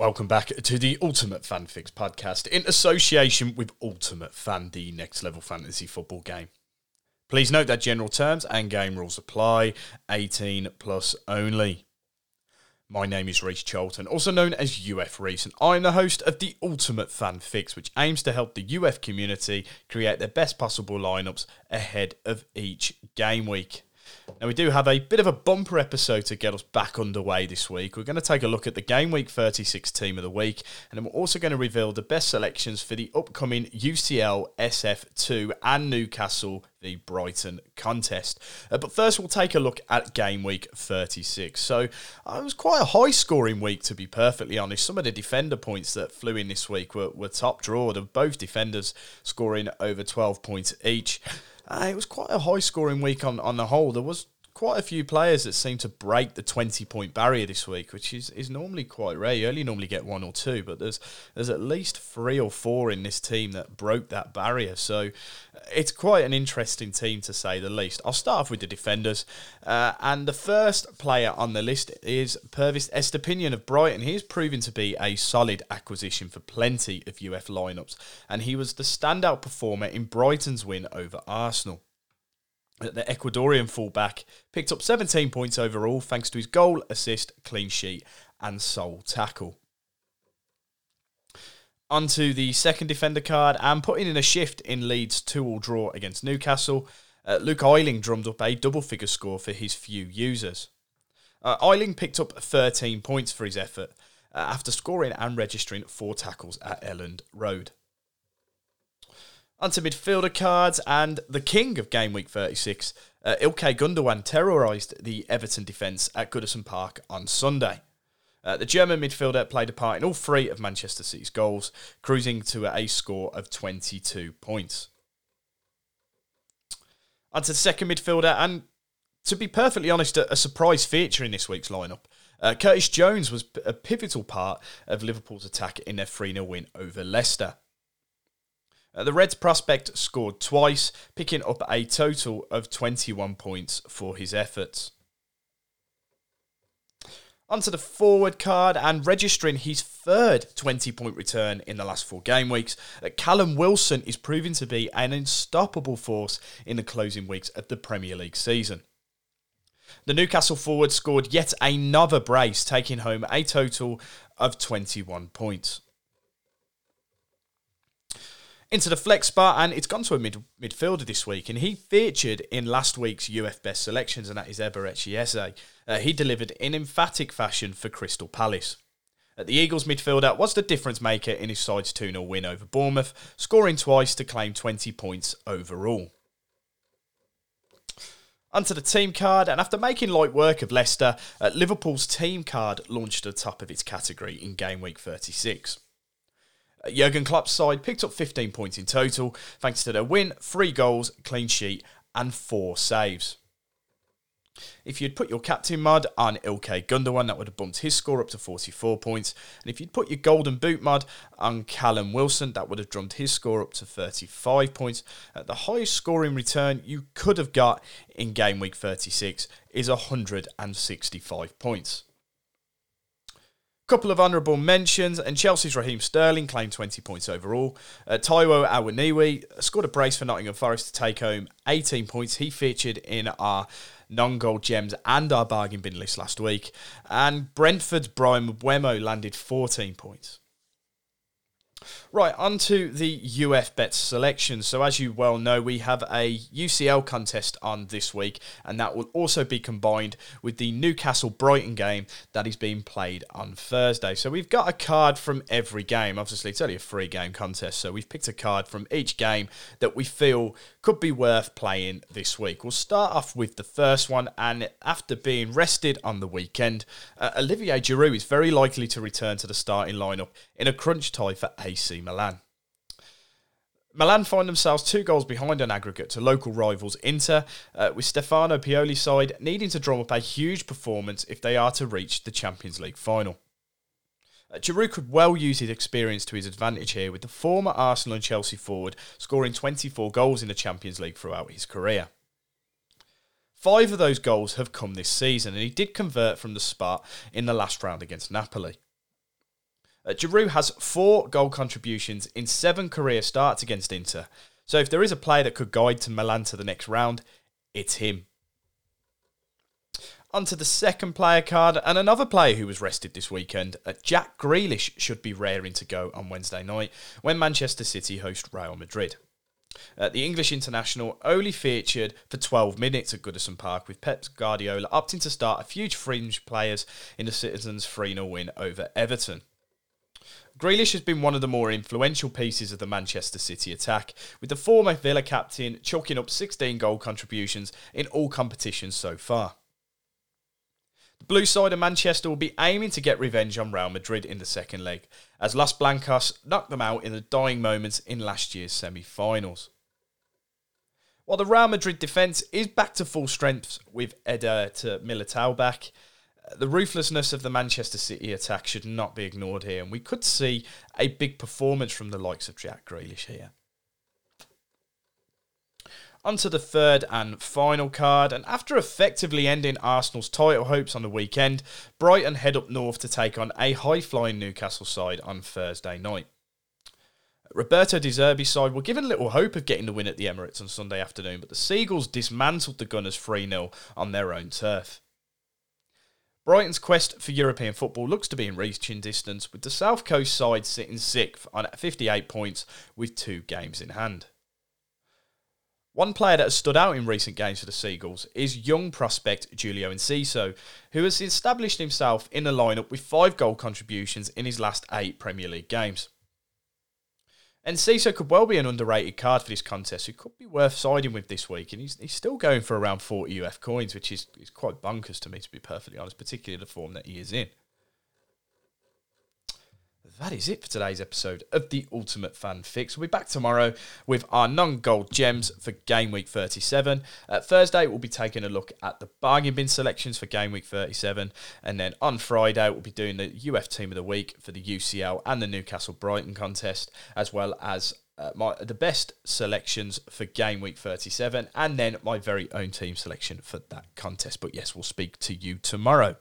Welcome back to the Ultimate Fan Fix podcast in association with Ultimate Fan, the next level fantasy football game. Please note that general terms and game rules apply, 18 plus only. My name is Reece Charlton, also known as UF Reece, and I'm the host of the Ultimate Fan Fix, which aims to help the UF community create their best possible lineups ahead of each game week. Now, we do have a bit of a bumper episode to get us back underway this week. We're going to take a look at the Game Week 36 team of the week, and then we're also going to reveal the best selections for the upcoming UCL SF2 and Newcastle the Brighton contest. Uh, but first, we'll take a look at Game Week 36. So, uh, it was quite a high scoring week, to be perfectly honest. Some of the defender points that flew in this week were, were top draw, of both defenders scoring over 12 points each. Uh, it was quite a high scoring week on, on the whole. There was quite a few players that seem to break the 20 point barrier this week, which is, is normally quite rare. You only normally get one or two, but there's there's at least three or four in this team that broke that barrier. So it's quite an interesting team to say the least. I'll start off with the defenders. Uh, and the first player on the list is Pervis Estupiñán of Brighton. He's proven to be a solid acquisition for plenty of UF lineups, and he was the standout performer in Brighton's win over Arsenal the Ecuadorian fullback picked up 17 points overall thanks to his goal, assist, clean sheet, and sole tackle. Onto the second defender card and putting in a shift in Leeds 2 all draw against Newcastle. Uh, Luke Ayling drummed up a double figure score for his few users. Uh, Ayling picked up 13 points for his effort uh, after scoring and registering four tackles at Elland Road. Onto midfielder cards and the king of game week 36, uh, Ilkay Gundogan terrorised the Everton defence at Goodison Park on Sunday. Uh, the German midfielder played a part in all three of Manchester City's goals, cruising to a score of 22 points. Onto the second midfielder, and to be perfectly honest, a, a surprise feature in this week's lineup. Uh, Curtis Jones was a pivotal part of Liverpool's attack in their 3 0 win over Leicester. Uh, the Reds prospect scored twice, picking up a total of 21 points for his efforts. Onto the forward card and registering his third 20 point return in the last four game weeks, uh, Callum Wilson is proving to be an unstoppable force in the closing weeks of the Premier League season. The Newcastle forward scored yet another brace, taking home a total of 21 points into the flex spot, and it's gone to a mid midfielder this week. And he featured in last week's UF Best Selections, and that is Eberechi Eze. Uh, he delivered in emphatic fashion for Crystal Palace. At the Eagles midfielder was the difference maker in his side's 2 0 win over Bournemouth, scoring twice to claim 20 points overall. Onto the team card, and after making light work of Leicester, uh, Liverpool's team card launched at the top of its category in game week 36. Jurgen Klopp's side picked up 15 points in total thanks to their win, three goals, clean sheet, and four saves. If you'd put your captain mod on Ilkay Gundogan, that would have bumped his score up to 44 points. And if you'd put your golden boot mod on Callum Wilson, that would have drummed his score up to 35 points. Uh, the highest scoring return you could have got in game week 36 is 165 points. Couple of honourable mentions, and Chelsea's Raheem Sterling claimed 20 points overall. Uh, Taiwo Awoniyi scored a brace for Nottingham Forest to take home 18 points. He featured in our non-gold gems and our bargain bin list last week. And Brentford's Brian Mbeumo landed 14 points. Right, on to the UF Best selection. So, as you well know, we have a UCL contest on this week, and that will also be combined with the Newcastle Brighton game that is being played on Thursday. So, we've got a card from every game. Obviously, it's only a free game contest, so we've picked a card from each game that we feel could be worth playing this week. We'll start off with the first one, and after being rested on the weekend, uh, Olivier Giroud is very likely to return to the starting lineup in a crunch tie for AC Milan. Milan find themselves two goals behind on aggregate to local rivals Inter, uh, with Stefano Pioli's side needing to drum up a huge performance if they are to reach the Champions League final. Uh, Giroud could well use his experience to his advantage here, with the former Arsenal and Chelsea forward scoring 24 goals in the Champions League throughout his career. Five of those goals have come this season, and he did convert from the spot in the last round against Napoli. Uh, Giroud has four goal contributions in seven career starts against Inter. So if there is a player that could guide to Milan to the next round, it's him. Onto the second player card, and another player who was rested this weekend. Uh, Jack Grealish should be raring to go on Wednesday night when Manchester City host Real Madrid. Uh, the English international only featured for 12 minutes at Goodison Park, with Pep Guardiola opting to start a few fringe players in the Citizens' 3 0 win over Everton. Grealish has been one of the more influential pieces of the Manchester City attack, with the former Villa captain chalking up 16 goal contributions in all competitions so far. The blue side of Manchester will be aiming to get revenge on Real Madrid in the second leg, as Las Blancas knocked them out in the dying moments in last year's semi finals. While the Real Madrid defence is back to full strength with Eder to Militao back, the ruthlessness of the Manchester City attack should not be ignored here, and we could see a big performance from the likes of Jack Grealish here. On to the third and final card, and after effectively ending Arsenal's title hopes on the weekend, Brighton head up north to take on a high flying Newcastle side on Thursday night. Roberto De Zerbi's side were given little hope of getting the win at the Emirates on Sunday afternoon, but the Seagulls dismantled the Gunners 3 0 on their own turf. Brighton's quest for European football looks to be in reaching distance, with the South Coast side sitting sixth on 58 points with two games in hand. One player that has stood out in recent games for the Seagulls is young prospect Julio Enciso, who has established himself in the lineup with five goal contributions in his last eight Premier League games. And Enciso could well be an underrated card for this contest who could be worth siding with this week. And he's, he's still going for around 40 UF coins, which is, is quite bonkers to me, to be perfectly honest, particularly the form that he is in that is it for today's episode of the Ultimate Fan Fix. We'll be back tomorrow with our non gold gems for Game Week 37. Uh, Thursday, we'll be taking a look at the bargain bin selections for Game Week 37. And then on Friday, we'll be doing the UF Team of the Week for the UCL and the Newcastle Brighton contest, as well as uh, my the best selections for game week 37 and then my very own team selection for that contest but yes we'll speak to you tomorrow